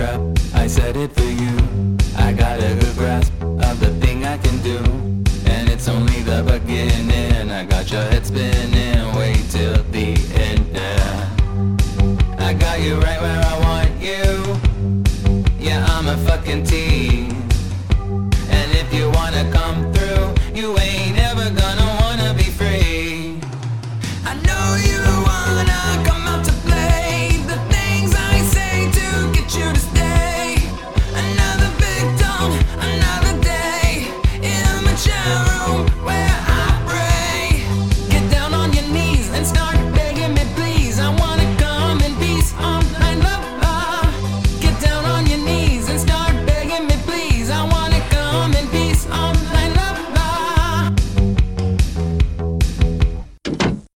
trap. I set it for you. I got a good grasp of the thing I can do. And it's only the beginning. I got your head spinning. Wait till the end now. I got you right where I want you. Yeah, I'm a fucking tease. And if you wanna come through, you ain't.